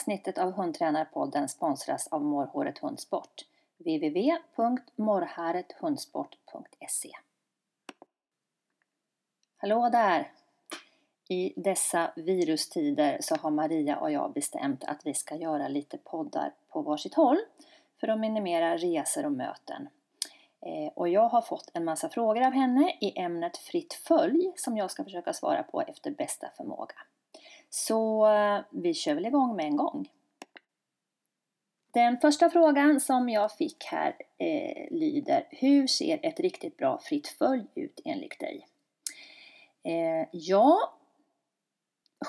avsnittet av Hundtränarpodden sponsras av Morrhåret Hundsport. www.morrharethundsport.se Hallå där! I dessa virustider så har Maria och jag bestämt att vi ska göra lite poddar på varsitt håll för att minimera resor och möten. Eh, och jag har fått en massa frågor av henne i ämnet fritt följ som jag ska försöka svara på efter bästa förmåga. Så eh, vi kör väl igång med en gång. Den första frågan som jag fick här eh, lyder Hur ser ett riktigt bra fritt följ ut enligt dig? Eh, ja,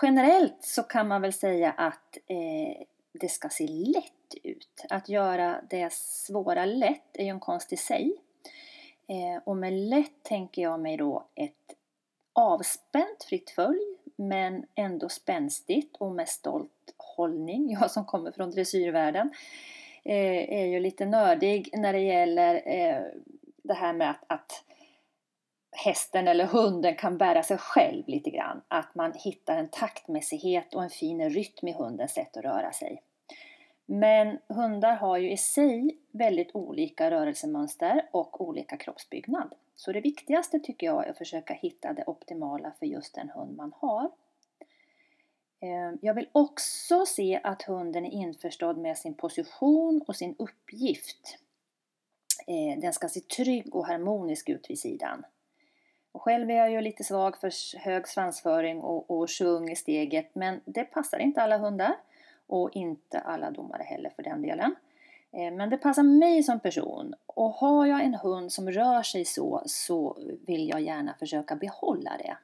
generellt så kan man väl säga att eh, det ska se lätt ut. Att göra det svåra lätt är ju en konst i sig. Eh, och med lätt tänker jag mig då ett avspänt fritt följ men ändå spänstigt och med stolt hållning. Jag som kommer från dressyrvärlden eh, är ju lite nördig när det gäller eh, det här med att, att hästen eller hunden kan bära sig själv lite grann. Att man hittar en taktmässighet och en fin rytm i hundens sätt att röra sig. Men hundar har ju i sig väldigt olika rörelsemönster och olika kroppsbyggnad. Så det viktigaste tycker jag är att försöka hitta det optimala för just den hund man har. Ehm, jag vill också se att hunden är införstådd med sin position och sin uppgift. Ehm, den ska se trygg och harmonisk ut vid sidan. Och själv är jag ju lite svag för hög svansföring och, och sjung i steget men det passar inte alla hundar och inte alla domare heller för den delen. Eh, men det passar mig som person och har jag en hund som rör sig så, så vill jag gärna försöka behålla det.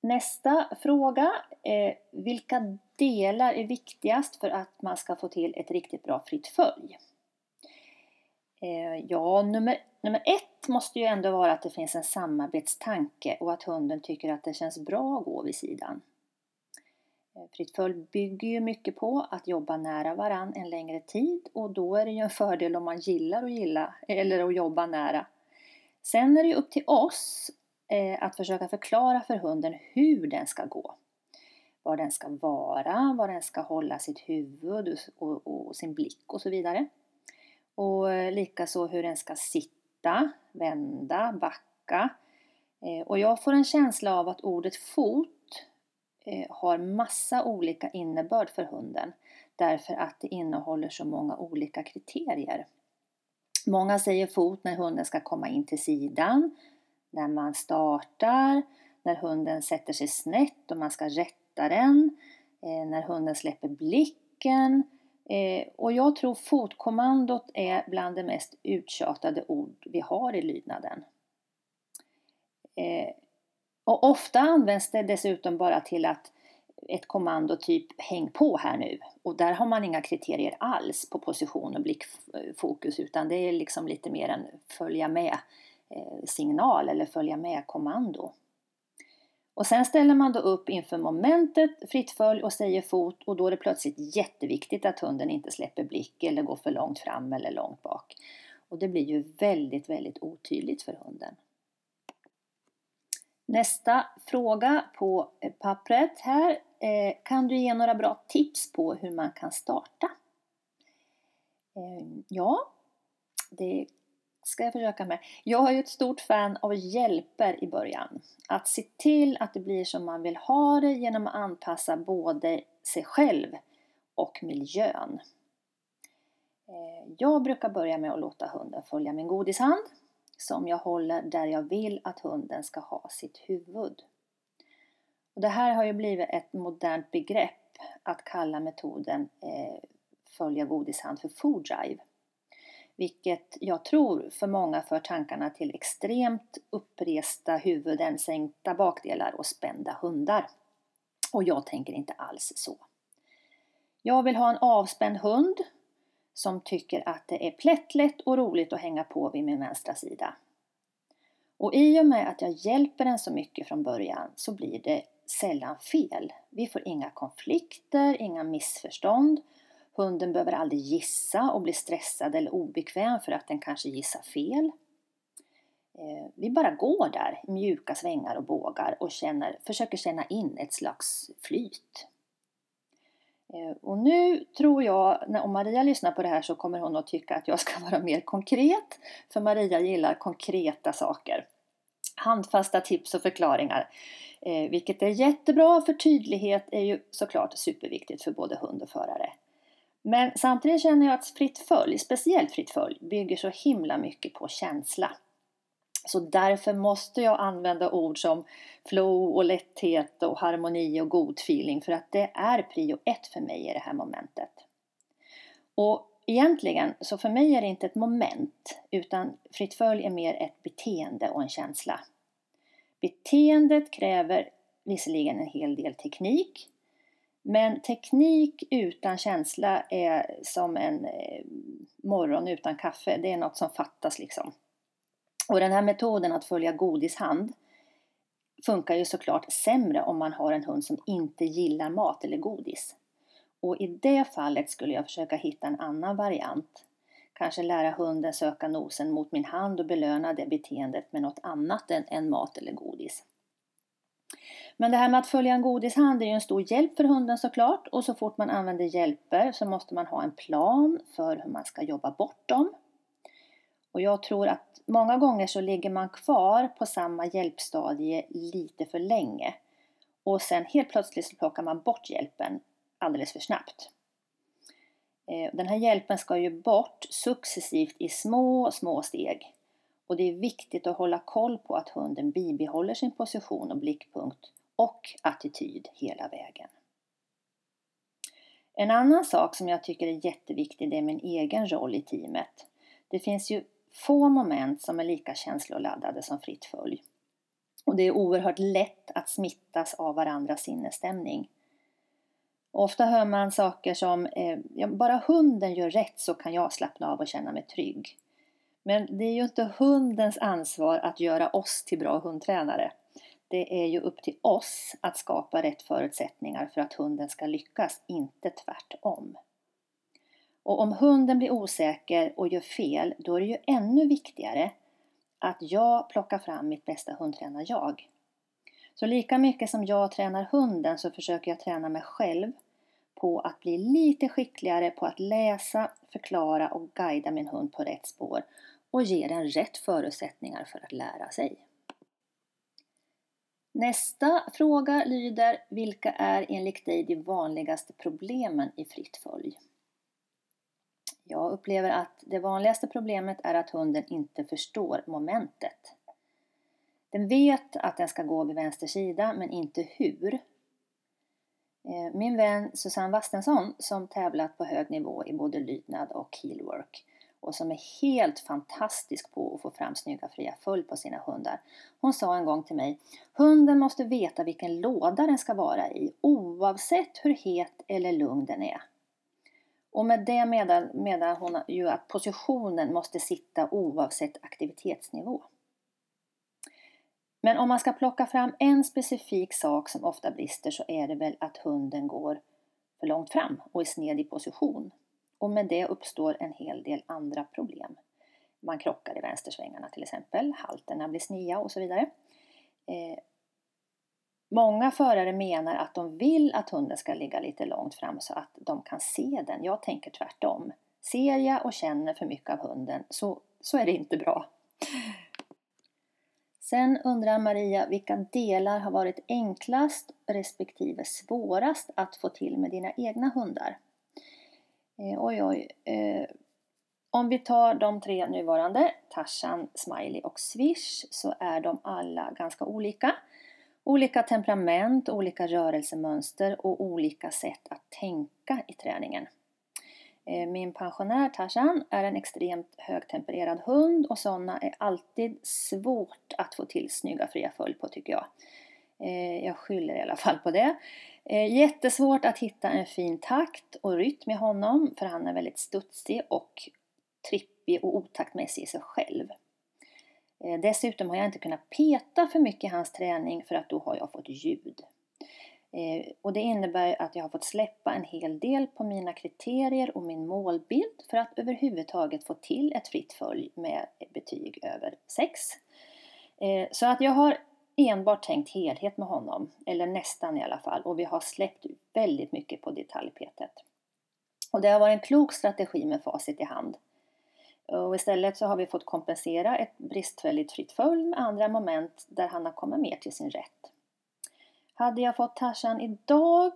Nästa fråga. Eh, vilka delar är viktigast för att man ska få till ett riktigt bra fritt följ? Eh, ja, nummer, nummer ett måste ju ändå vara att det finns en samarbetstanke och att hunden tycker att det känns bra att gå vid sidan. Eh, Fritt följd bygger ju mycket på att jobba nära varann en längre tid och då är det ju en fördel om man gillar att gilla eller att jobba nära. Sen är det ju upp till oss eh, att försöka förklara för hunden hur den ska gå. Var den ska vara, var den ska hålla sitt huvud och, och sin blick och så vidare. Och eh, likaså hur den ska sitta, vända, backa. Och jag får en känsla av att ordet fot Eh, har massa olika innebörd för hunden därför att det innehåller så många olika kriterier. Många säger fot när hunden ska komma in till sidan, när man startar, när hunden sätter sig snett och man ska rätta den, eh, när hunden släpper blicken. Eh, och jag tror fotkommandot är bland de mest uttjatade ord vi har i lydnaden. Och ofta används det dessutom bara till att ett kommando typ häng på här nu och där har man inga kriterier alls på position och blickfokus eh, utan det är liksom lite mer en följa med-signal eh, eller följa med kommando. Och sen ställer man då upp inför momentet fritt följ och säger fot och då är det plötsligt jätteviktigt att hunden inte släpper blick eller går för långt fram eller långt bak. Och det blir ju väldigt, väldigt otydligt för hunden. Nästa fråga på eh, pappret här. Eh, kan du ge några bra tips på hur man kan starta? Ehm, ja, det ska jag försöka med. Jag är ju ett stort fan av hjälper i början. Att se till att det blir som man vill ha det genom att anpassa både sig själv och miljön. Eh, jag brukar börja med att låta hunden följa min godishand som jag håller där jag vill att hunden ska ha sitt huvud. Och det här har ju blivit ett modernt begrepp att kalla metoden eh, följa godishand för food drive. Vilket jag tror för många för tankarna till extremt uppresta huvuden, sänkta bakdelar och spända hundar. Och jag tänker inte alls så. Jag vill ha en avspänd hund som tycker att det är plättlätt och roligt att hänga på vid min vänstra sida. Och i och med att jag hjälper den så mycket från början så blir det sällan fel. Vi får inga konflikter, inga missförstånd. Hunden behöver aldrig gissa och bli stressad eller obekväm för att den kanske gissar fel. Eh, vi bara går där i mjuka svängar och bågar och känner, försöker känna in ett slags flyt. Eh, och nu tror jag, om Maria lyssnar på det här så kommer hon att tycka att jag ska vara mer konkret. För Maria gillar konkreta saker. Handfasta tips och förklaringar. Eh, vilket är jättebra för tydlighet är ju såklart superviktigt för både hund och förare. Men samtidigt känner jag att fritt följ, speciellt fritt följ, bygger så himla mycket på känsla. Så därför måste jag använda ord som flow och lätthet och harmoni och god feeling för att det är prio ett för mig i det här momentet. Och egentligen, så för mig är det inte ett moment utan fritt följ är mer ett beteende och en känsla. Beteendet kräver visserligen en hel del teknik men teknik utan känsla är som en eh, morgon utan kaffe. Det är något som fattas liksom. Och den här metoden att följa godishand funkar ju såklart sämre om man har en hund som inte gillar mat eller godis. Och i det fallet skulle jag försöka hitta en annan variant. Kanske lära hunden söka nosen mot min hand och belöna det beteendet med något annat än, än mat eller godis. Men det här med att följa en godishand är ju en stor hjälp för hunden såklart och så fort man använder hjälper så måste man ha en plan för hur man ska jobba bort dem. Och jag tror att många gånger så ligger man kvar på samma hjälpstadie lite för länge. Och sen helt plötsligt så plockar man bort hjälpen alldeles för snabbt. Eh, den här hjälpen ska ju bort successivt i små, små steg. Och det är viktigt att hålla koll på att hunden bibehåller sin position och blickpunkt och attityd hela vägen. En annan sak som jag tycker är jätteviktig det är min egen roll i teamet. Det finns ju få moment som är lika känsloladdade som fritt följ. Och det är oerhört lätt att smittas av varandras sinnesstämning. Ofta hör man saker som eh, bara hunden gör rätt så kan jag slappna av och känna mig trygg. Men det är ju inte hundens ansvar att göra oss till bra hundtränare. Det är ju upp till oss att skapa rätt förutsättningar för att hunden ska lyckas, inte tvärtom. Och om hunden blir osäker och gör fel, då är det ju ännu viktigare att jag plockar fram mitt bästa hundtränar-jag. Så lika mycket som jag tränar hunden så försöker jag träna mig själv på att bli lite skickligare på att läsa, förklara och guida min hund på rätt spår och ge den rätt förutsättningar för att lära sig. Nästa fråga lyder Vilka är enligt dig de vanligaste problemen i fritt följ? Jag upplever att det vanligaste problemet är att hunden inte förstår momentet. Den vet att den ska gå vid vänster sida men inte hur. Eh, min vän Susanne Wastensson som tävlat på hög nivå i både lydnad och heelwork och som är helt fantastisk på att få fram snygga fria följ på sina hundar. Hon sa en gång till mig Hunden måste veta vilken låda den ska vara i oavsett hur het eller lugn den är. Och med det menar hon ju att positionen måste sitta oavsett aktivitetsnivå. Men om man ska plocka fram en specifik sak som ofta brister så är det väl att hunden går för långt fram och är sned i position. Och med det uppstår en hel del andra problem. Man krockar i vänstersvängarna till exempel, halterna blir snia och så vidare. Eh, Många förare menar att de vill att hunden ska ligga lite långt fram så att de kan se den. Jag tänker tvärtom. Ser jag och känner för mycket av hunden så, så är det inte bra. Sen undrar Maria vilka delar har varit enklast respektive svårast att få till med dina egna hundar? Eh, oj, oj. Eh, om vi tar de tre nuvarande, Tarzan, Smiley och Swish, så är de alla ganska olika. Olika temperament, olika rörelsemönster och olika sätt att tänka i träningen. Eh, min pensionär Tarzan är en extremt högtempererad hund och sådana är alltid svårt att få till snygga fria följ på tycker jag. Eh, jag skyller i alla fall på det. Eh, jättesvårt att hitta en fin takt och rytm i honom för han är väldigt studsig och trippig och otaktmässig i sig själv. Eh, dessutom har jag inte kunnat peta för mycket i hans träning för att då har jag fått ljud. Eh, och det innebär att jag har fått släppa en hel del på mina kriterier och min målbild för att överhuvudtaget få till ett fritt följ med betyg över 6. Eh, så att jag har enbart tänkt helhet med honom, eller nästan i alla fall, och vi har släppt väldigt mycket på detaljpetet. Och det har varit en klok strategi med facit i hand. Och istället så har vi fått kompensera ett bristfälligt fritt följd med andra moment där han har kommit mer till sin rätt. Hade jag fått Tarzan idag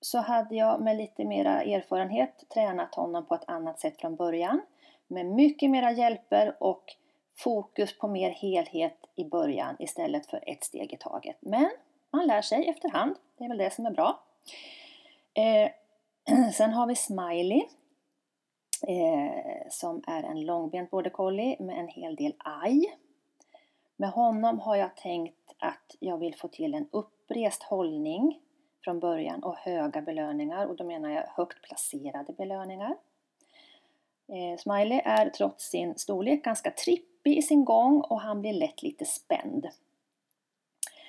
så hade jag med lite mera erfarenhet tränat honom på ett annat sätt från början. Med mycket mera hjälper och fokus på mer helhet i början istället för ett steg i taget. Men man lär sig efterhand, det är väl det som är bra. Eh, sen har vi Smiley eh, som är en långbent border collie med en hel del aj. Med honom har jag tänkt att jag vill få till en upprest hållning från början och höga belöningar och då menar jag högt placerade belöningar. Eh, Smiley är trots sin storlek ganska trippig i sin gång och han blir lätt lite spänd.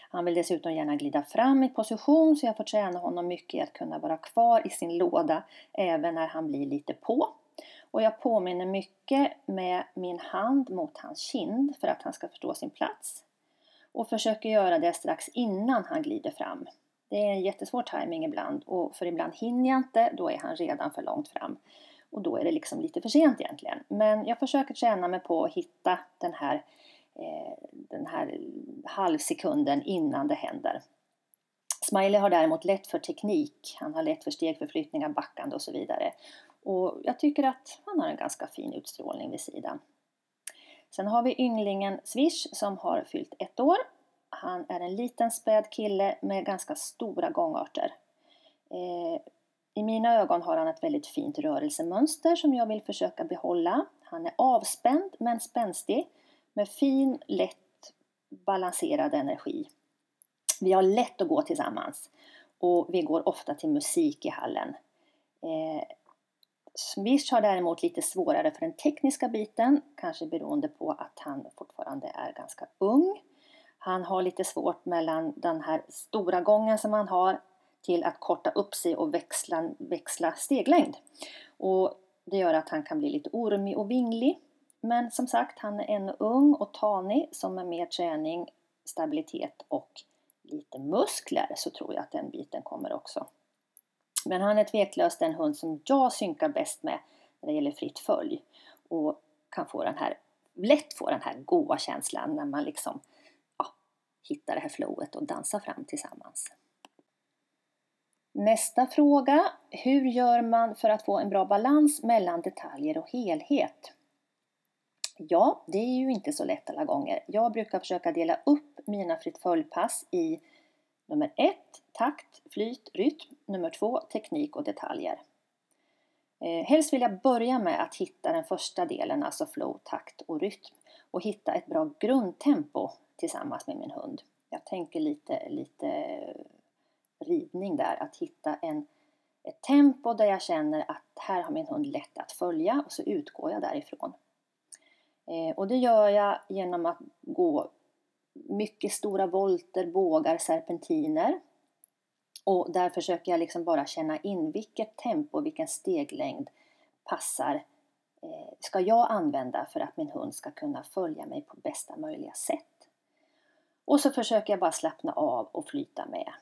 Han vill dessutom gärna glida fram i position så jag får träna honom mycket i att kunna vara kvar i sin låda även när han blir lite på. Och jag påminner mycket med min hand mot hans kind för att han ska förstå sin plats. Och försöker göra det strax innan han glider fram. Det är en jättesvår timing ibland och för ibland hinner jag inte, då är han redan för långt fram. Och då är det liksom lite för sent egentligen. Men jag försöker träna mig på att hitta den här, eh, den här halvsekunden innan det händer. Smiley har däremot lätt för teknik, han har lätt för stegförflyttningar, backande och så vidare. Och jag tycker att han har en ganska fin utstrålning vid sidan. Sen har vi ynglingen Swish som har fyllt ett år. Han är en liten späd kille med ganska stora gångarter. Eh, I mina ögon har han ett väldigt fint rörelsemönster som jag vill försöka behålla. Han är avspänd men spänstig med fin, lätt balanserad energi. Vi har lätt att gå tillsammans och vi går ofta till musik i hallen. Eh, Swish har däremot lite svårare för den tekniska biten, kanske beroende på att han fortfarande är ganska ung. Han har lite svårt mellan den här stora gången som han har till att korta upp sig och växla, växla steglängd. Och det gör att han kan bli lite ormig och vinglig. Men som sagt, han är ännu ung och tanig, som med mer träning, stabilitet och lite muskler så tror jag att den biten kommer också. Men han är tveklöst den hund som jag synkar bäst med när det gäller fritt följ och kan få den här, lätt få den här goa känslan när man liksom ja, hittar det här flowet och dansar fram tillsammans. Nästa fråga. Hur gör man för att få en bra balans mellan detaljer och helhet? Ja, det är ju inte så lätt alla gånger. Jag brukar försöka dela upp mina fritt följpass i Nummer 1. Takt, flyt, rytm. Nummer 2. Teknik och detaljer. Eh, helst vill jag börja med att hitta den första delen, alltså flow, takt och rytm. Och hitta ett bra grundtempo tillsammans med min hund. Jag tänker lite, lite ridning där, att hitta en, ett tempo där jag känner att här har min hund lätt att följa och så utgår jag därifrån. Eh, och det gör jag genom att gå mycket stora volter, bågar, serpentiner. Och där försöker jag liksom bara känna in vilket tempo, vilken steglängd passar eh, ska jag använda för att min hund ska kunna följa mig på bästa möjliga sätt. Och så försöker jag bara slappna av och flyta med.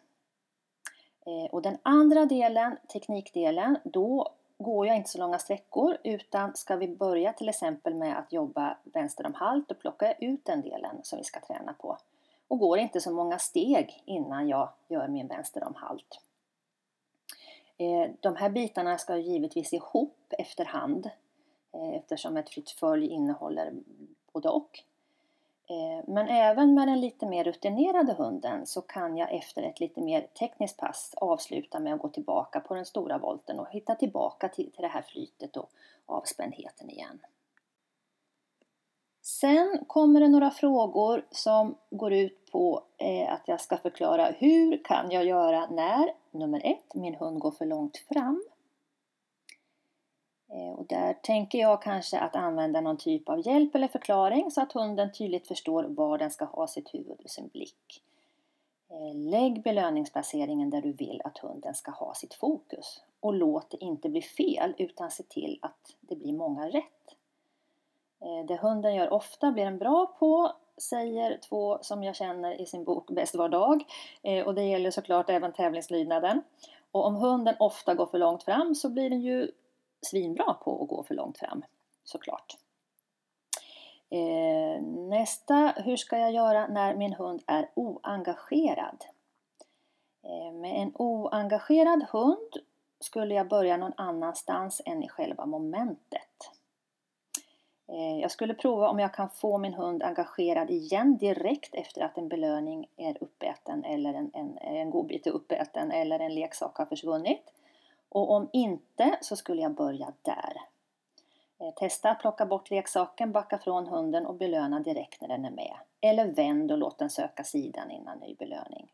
Eh, och den andra delen, teknikdelen, då går jag inte så långa sträckor utan ska vi börja till exempel med att jobba vänster om halt och plocka ut den delen som vi ska träna på. Och går inte så många steg innan jag gör min vänster om halt. Eh, de här bitarna ska givetvis ihop efterhand eh, eftersom ett fritt följ innehåller både och. Eh, men även med den lite mer rutinerade hunden så kan jag efter ett lite mer tekniskt pass avsluta med att gå tillbaka på den stora volten och hitta tillbaka till, till det här flytet och avspändheten igen. Sen kommer det några frågor som går ut på eh, att jag ska förklara hur kan jag göra när nummer ett, min hund går för långt fram. Och där tänker jag kanske att använda någon typ av hjälp eller förklaring så att hunden tydligt förstår var den ska ha sitt huvud och sin blick. Eh, lägg belöningsplaceringen där du vill att hunden ska ha sitt fokus och låt det inte bli fel utan se till att det blir många rätt. Eh, det hunden gör ofta blir den bra på säger två som jag känner i sin bok Bäst var dag. Eh, och det gäller såklart även tävlingslydnaden. Och om hunden ofta går för långt fram så blir den ju svinbra på att gå för långt fram, såklart. Eh, nästa, hur ska jag göra när min hund är oengagerad? Eh, med en oengagerad hund skulle jag börja någon annanstans än i själva momentet. Eh, jag skulle prova om jag kan få min hund engagerad igen direkt efter att en belöning är uppäten eller en, en, en godbit är uppäten eller en leksak har försvunnit. Och om inte så skulle jag börja där. Eh, testa att plocka bort leksaken, backa från hunden och belöna direkt när den är med. Eller vänd och låt den söka sidan innan ny belöning.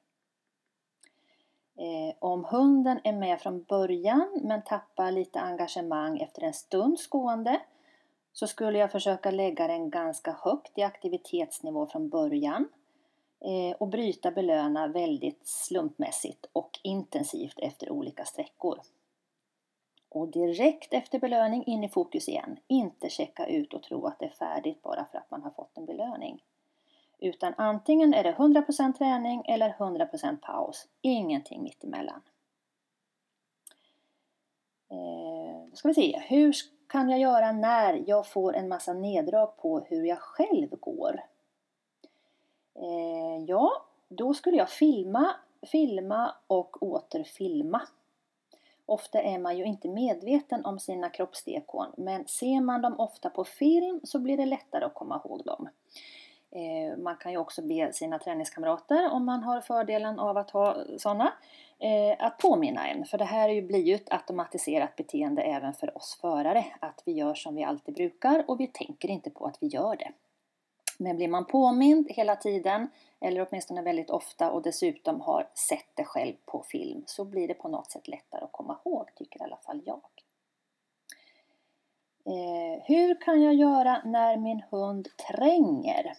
Eh, om hunden är med från början men tappar lite engagemang efter en stunds gående så skulle jag försöka lägga den ganska högt i aktivitetsnivå från början eh, och bryta belöna väldigt slumpmässigt och intensivt efter olika sträckor. Och direkt efter belöning in i fokus igen. Inte checka ut och tro att det är färdigt bara för att man har fått en belöning. Utan antingen är det 100% träning eller 100% paus. Ingenting mittemellan. Eh, då ska vi se. Hur kan jag göra när jag får en massa neddrag på hur jag själv går? Eh, ja, då skulle jag filma, filma och återfilma. Ofta är man ju inte medveten om sina kroppsdekon men ser man dem ofta på film så blir det lättare att komma ihåg dem. Eh, man kan ju också be sina träningskamrater, om man har fördelen av att ha sådana, eh, att påminna en. För det här blir ju ett automatiserat beteende även för oss förare. Att vi gör som vi alltid brukar och vi tänker inte på att vi gör det. Men blir man påmind hela tiden, eller åtminstone väldigt ofta och dessutom har sett det själv på film, så blir det på något sätt lättare att komma ihåg, tycker i alla fall jag. Eh, hur kan jag göra när min hund tränger?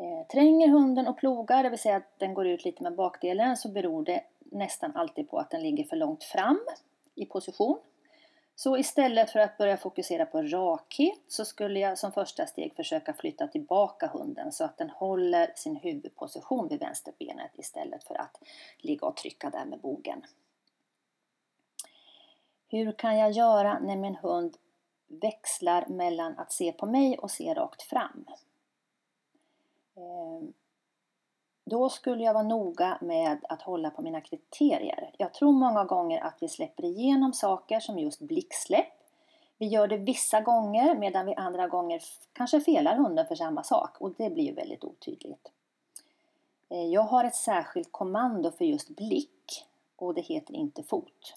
Eh, tränger hunden och plogar, det vill säga att den går ut lite med bakdelen, så beror det nästan alltid på att den ligger för långt fram i position. Så istället för att börja fokusera på rakhet så skulle jag som första steg försöka flytta tillbaka hunden så att den håller sin huvudposition vid vänsterbenet istället för att ligga och trycka där med bogen. Hur kan jag göra när min hund växlar mellan att se på mig och se rakt fram? Ehm, då skulle jag vara noga med att hålla på mina kriterier. Jag tror många gånger att vi släpper igenom saker som just blicksläpp. Vi gör det vissa gånger medan vi andra gånger kanske felar hunden för samma sak och det blir ju väldigt otydligt. Eh, jag har ett särskilt kommando för just blick och det heter inte fot.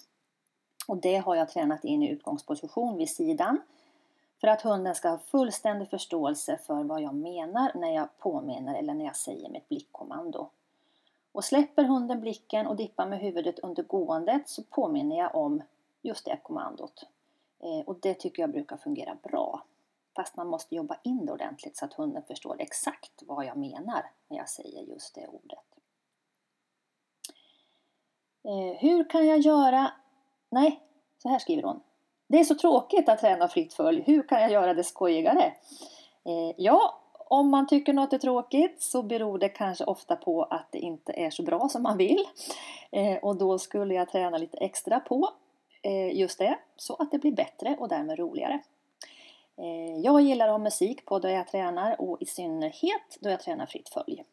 Och det har jag tränat in i utgångsposition vid sidan för att hunden ska ha fullständig förståelse för vad jag menar när jag påminner eller när jag säger mitt blickkommando. Och släpper hunden blicken och dippar med huvudet under gåendet så påminner jag om just det kommandot. Eh, och det tycker jag brukar fungera bra. Fast man måste jobba in det ordentligt så att hunden förstår exakt vad jag menar när jag säger just det ordet. Eh, hur kan jag göra... Nej, så här skriver hon. Det är så tråkigt att träna fritt följ. Hur kan jag göra det skojigare? Eh, ja, om man tycker något är tråkigt så beror det kanske ofta på att det inte är så bra som man vill. Eh, och då skulle jag träna lite extra på eh, just det, så att det blir bättre och därmed roligare. Eh, jag gillar att ha musik på då jag tränar och i synnerhet då jag tränar fritt följ.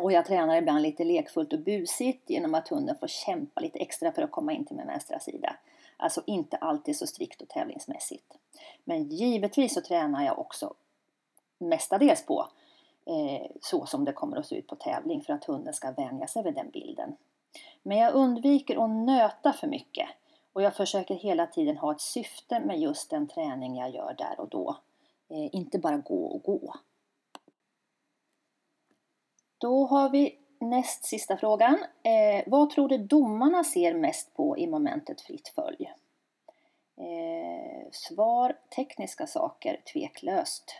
Och jag tränar ibland lite lekfullt och busigt genom att hunden får kämpa lite extra för att komma in till min vänstra sida. Alltså inte alltid så strikt och tävlingsmässigt. Men givetvis så tränar jag också mestadels på eh, så som det kommer att se ut på tävling för att hunden ska vänja sig vid den bilden. Men jag undviker att nöta för mycket och jag försöker hela tiden ha ett syfte med just den träning jag gör där och då. Eh, inte bara gå och gå. Då har vi näst sista frågan. Eh, vad tror du domarna ser mest på i momentet fritt följ? Eh, svar tekniska saker, tveklöst.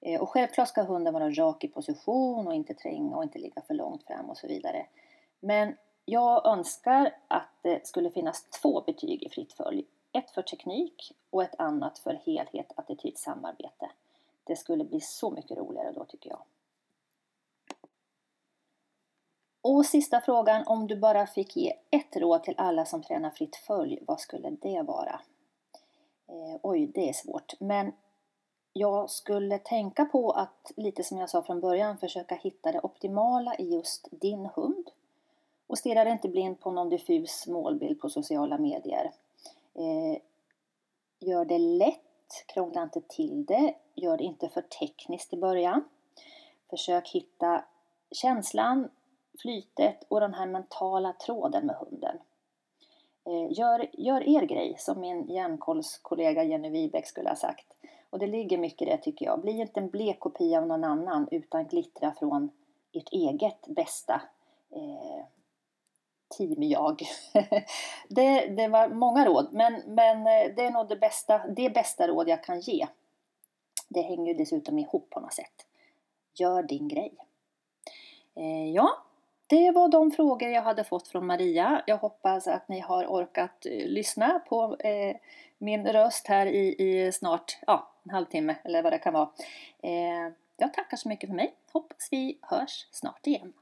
Eh, och självklart ska hunden vara rak i position och inte tränga och inte ligga för långt fram och så vidare. Men jag önskar att det skulle finnas två betyg i fritt följ. Ett för teknik och ett annat för helhet, attityd, samarbete. Det skulle bli så mycket roligare då tycker jag. Och sista frågan, om du bara fick ge ett råd till alla som tränar fritt följ, vad skulle det vara? Eh, oj, det är svårt. Men jag skulle tänka på att, lite som jag sa från början, försöka hitta det optimala i just din hund. Och stirra dig inte blind på någon diffus målbild på sociala medier. Eh, gör det lätt, krångla inte till det, gör det inte för tekniskt i början. Försök hitta känslan, flytet och den här mentala tråden med hunden. Eh, gör, gör er grej, som min hjärnkollskollega Jenny Wibeck skulle ha sagt. Och det ligger mycket i det tycker jag. Bli inte en blek kopia av någon annan utan glittra från ert eget bästa eh, team-jag. det, det var många råd, men, men eh, det är nog det bästa, det bästa råd jag kan ge. Det hänger ju dessutom ihop på något sätt. Gör din grej. Eh, ja, det var de frågor jag hade fått från Maria. Jag hoppas att ni har orkat eh, lyssna på eh, min röst här i, i, snart ja, en halvtimme eller vad det kan vara. Eh, jag tackar så mycket för mig. Hoppas vi hörs snart igen.